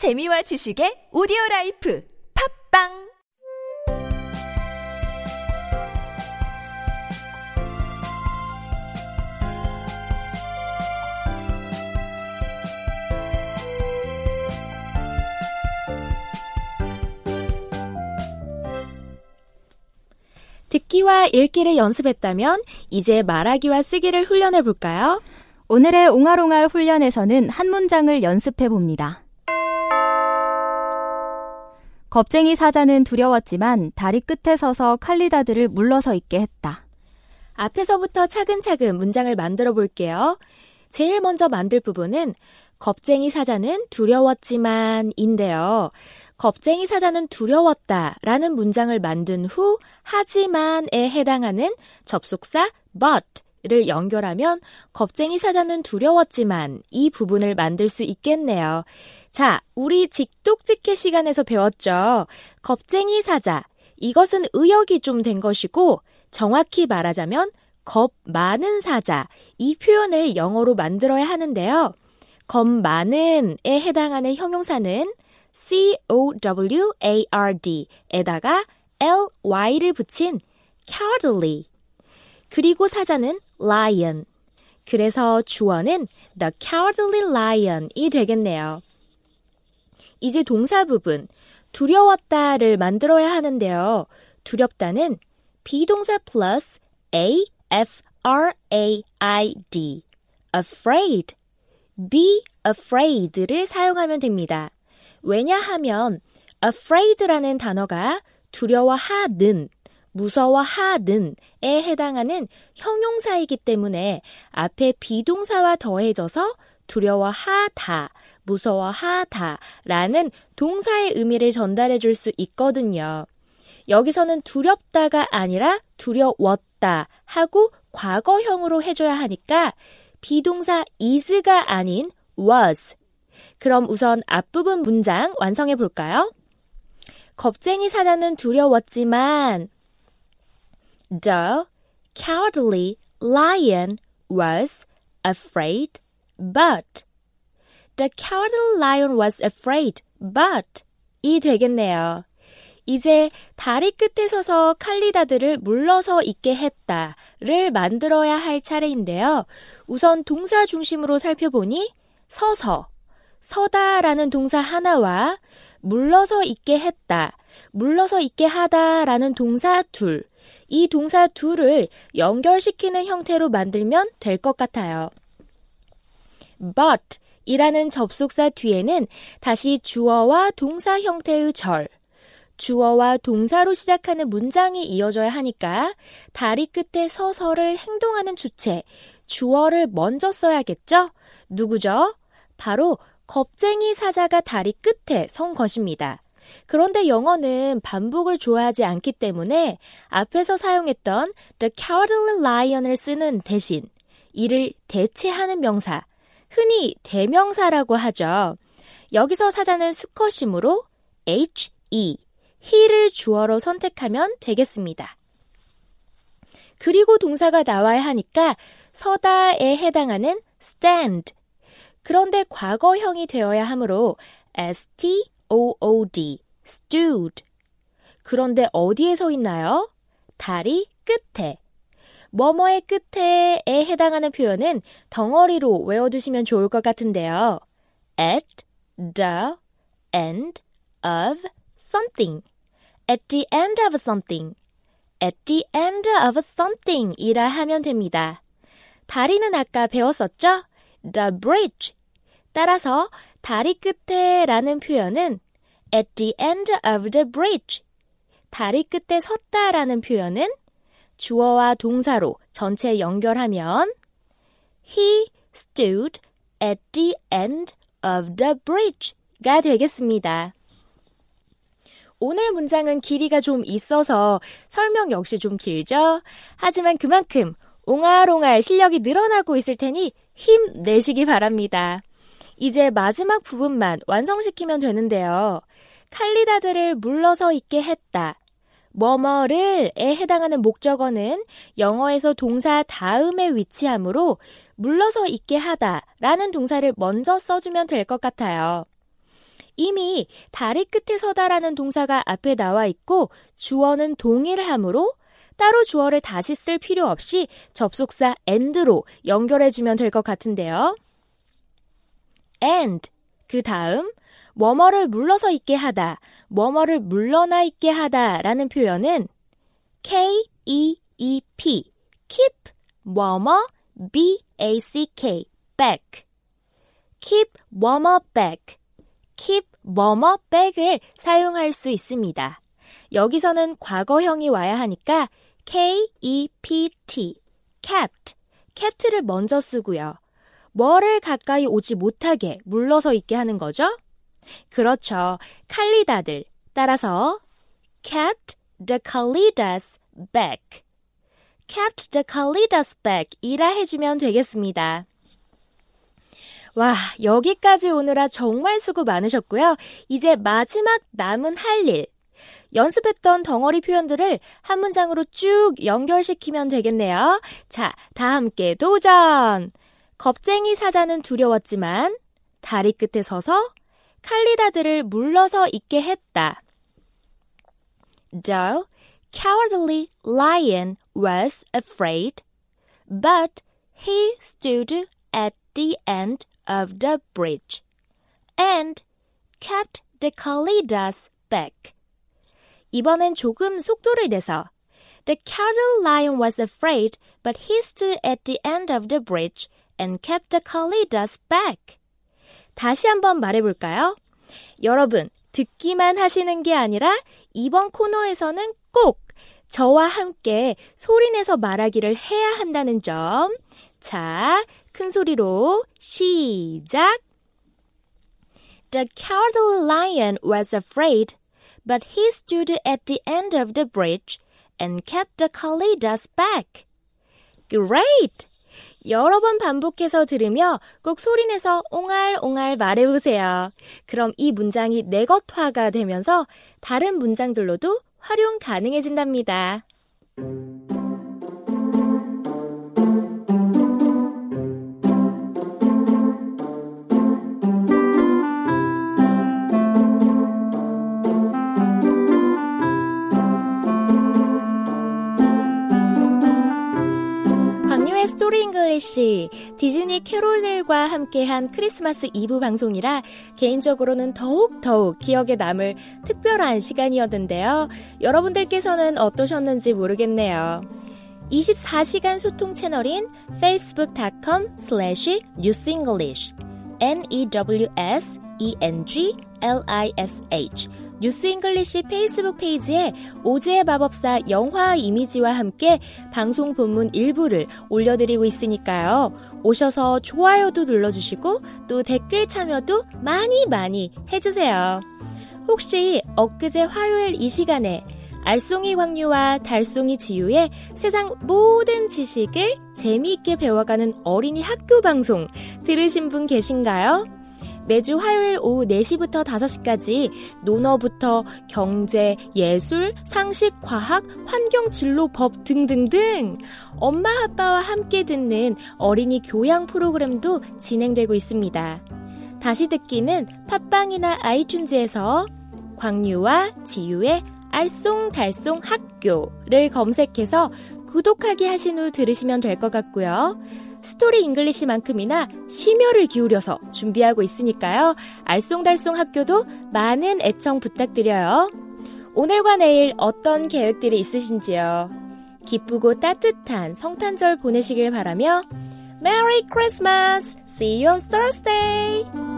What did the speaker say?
재미와 지식의 오디오 라이프 팝빵 듣기와 읽기를 연습했다면 이제 말하기와 쓰기를 훈련해 볼까요? 오늘의 옹알옹알 훈련에서는 한 문장을 연습해 봅니다. 겁쟁이 사자는 두려웠지만 다리 끝에 서서 칼리다드를 물러서 있게 했다. 앞에서부터 차근차근 문장을 만들어 볼게요. 제일 먼저 만들 부분은 겁쟁이 사자는 두려웠지만 인데요. 겁쟁이 사자는 두려웠다 라는 문장을 만든 후 하지만에 해당하는 접속사 but 를 연결하면 겁쟁이 사자는 두려웠지만 이 부분을 만들 수 있겠네요. 자, 우리 직독직해 시간에서 배웠죠. 겁쟁이 사자. 이것은 의역이 좀 된 것이고 정확히 말하자면 겁 많은 사자. 이 표현을 영어로 만들어야 하는데요. 겁 많은에 해당하는 형용사는 C-O-W-A-R-D 에다가 L-Y를 붙인 cowardly. 그리고 사자는 lion. 그래서 주어는 the cowardly lion이 되겠네요. 이제 동사 부분 두려웠다를 만들어야 하는데요. 두렵다는 비동사 플러스 A, F, R, A, I, D. afraid. be afraid를 사용하면 됩니다. 왜냐하면 afraid라는 단어가 두려워하는, 무서워하는에 해당하는 형용사이기 때문에 앞에 비동사와 더해져서 두려워하다, 무서워하다 라는 동사의 의미를 전달해 줄 수 있거든요. 여기서는 두렵다가 아니라 두려웠다 하고 과거형으로 해줘야 하니까 비동사 is가 아닌 was. 그럼 우선 앞부분 문장 완성해 볼까요? 겁쟁이 사자는 두려웠지만 The cowardly lion was afraid, but The cowardly lion was afraid, but 이 되겠네요. 이제 다리 끝에 서서 칼리다드를 물러서 있게 했다를 만들어야 할 차례인데요. 우선 동사 중심으로 살펴보니 서서, 서다라는 동사 하나와 물러서 있게 했다, 물러서 있게 하다라는 동사 둘, 이 동사 둘을 연결시키는 형태로 만들면 될 것 같아요. but 이라는 접속사 뒤에는 다시 주어와 동사 형태의 절, 주어와 동사로 시작하는 문장이 이어져야 하니까 다리 끝에 서서를 행동하는 주체, 주어를 먼저 써야겠죠? 누구죠? 바로 겁쟁이 사자가 다리 끝에 선 것입니다. 그런데 영어는 반복을 좋아하지 않기 때문에 앞에서 사용했던 the cowardly lion을 쓰는 대신 이를 대체하는 명사, 흔히 대명사라고 하죠. 여기서 사자는 수컷이므로 H, E, he를 주어로 선택하면 되겠습니다. 그리고 동사가 나와야 하니까 서다에 해당하는 stand. 그런데 과거형이 되어야 하므로 stood, stood. 그런데 어디에 서 있나요? 다리 끝에. 뭐뭐의 끝에에 해당하는 표현은 덩어리로 외워두시면 좋을 것 같은데요. at the end of something. at the end of something. at the end of something 이라 하면 됩니다. 다리는 아까 배웠었죠? the bridge. 따라서 다리 끝에 라는 표현은 at the end of the bridge. 다리 끝에 섰다 라는 표현은 주어와 동사로 전체 연결하면 He stood at the end of the bridge가 되겠습니다. 오늘 문장은 길이가 좀 있어서 설명 역시 좀 길죠? 하지만 그만큼 옹알옹알 실력이 늘어나고 있을 테니 힘내시기 바랍니다. 이제 마지막 부분만 완성시키면 되는데요. 칼리다드를 물러서 있게 했다. 뭐뭐를에 해당하는 목적어는 영어에서 동사 다음에 위치하므로 물러서 있게 하다 라는 동사를 먼저 써주면 될 것 같아요. 이미 다리 끝에 서다라는 동사가 앞에 나와 있고 주어는 동의를 하므로 따로 주어를 다시 쓸 필요 없이 접속사 and로 연결해 주면 될 것 같은데요. And 그 다음 뭐뭐를 물러서 있게 하다, 뭐뭐를 물러나 있게 하다라는 표현은 K E E P keep 뭐뭐 B A C K back keep 뭐뭐 back keep 뭐뭐 back을 사용할 수 있습니다. 여기서는 과거형이 와야 하니까 K-E-P-T, kept, kept를 먼저 쓰고요. 뭐를 가까이 오지 못하게 물러서 있게 하는 거죠? 그렇죠. 칼리다들. 따라서 kept the Kalidas back. kept the Kalidas back 이라 해주면 되겠습니다. 와, 여기까지 오느라 정말 수고 많으셨고요. 이제 마지막 남은 할 일. 연습했던 덩어리 표현들을 한 문장으로 쭉 연결시키면 되겠네요. 자, 다 함께 도전! 겁쟁이 사자는 두려웠지만 다리 끝에 서서 칼리다들을 물러서 있게 했다. The cowardly lion was afraid, but he stood at the end of the bridge and kept the Kalidas back. 이번엔 조금 속도를 내서 The cattle lion was afraid, but he stood at the end of the bridge and kept the Kalidas back. 다시 한번 말해볼까요? 여러분, 듣기만 하시는 게 아니라 이번 코너에서는 꼭 저와 함께 소리내서 말하기를 해야 한다는 점. 자, 큰 소리로 시작! The cowardly lion was afraid, but he stood at the end of the bridge and kept the Kalidas back. Great! 여러 번 반복해서 들으며 꼭 소리내서 옹알옹알 말해보세요. 그럼 이 문장이 내 것화가 되면서 다른 문장들로도 활용 가능해진답니다. English 디즈니 캐롤들과 함께한 크리스마스 이브 방송이라 개인적으로는 더욱 더욱 기억에 남을 특별한 시간이었는데요. 여러분들께서는 어떠셨는지 모르겠네요. 24시간 소통 채널인 facebook.com slash newsenglish n-e-w-s-e-n-g-l-i-s-h News English Facebook 페이지에 오즈의 마법사 영화 이미지와 함께 방송 본문 일부를 올려드리고 있으니까요. 오셔서 좋아요도 눌러주시고 또 댓글 참여도 많이 많이 해주세요. 혹시 엊그제 화요일 이 시간에 알쏭이 광유와 달쏭이 지유의 세상 모든 지식을 재미있게 배워가는 어린이 학교 방송 들으신 분 계신가요? 매주 화요일 오후 4시부터 5시까지 논어부터 경제, 예술, 상식, 과학, 환경, 진로, 법 등등등 엄마 아빠와 함께 듣는 어린이 교양 프로그램도 진행되고 있습니다. 다시 듣기는 팟빵이나 iTunes에서 광유와 지유의 알쏭달쏭 학교를 검색해서 구독하기 하신 후 들으시면 될 것 같고요. Story English만큼이나 심혈을 기울여서 준비하고 있으니까요. 알쏭달쏭 학교도 많은 애청 부탁드려요. 오늘과 내일 어떤 계획들이 있으신지요? 기쁘고 따뜻한 성탄절 보내시길 바라며 메리 크리스마스! See you on Thursday!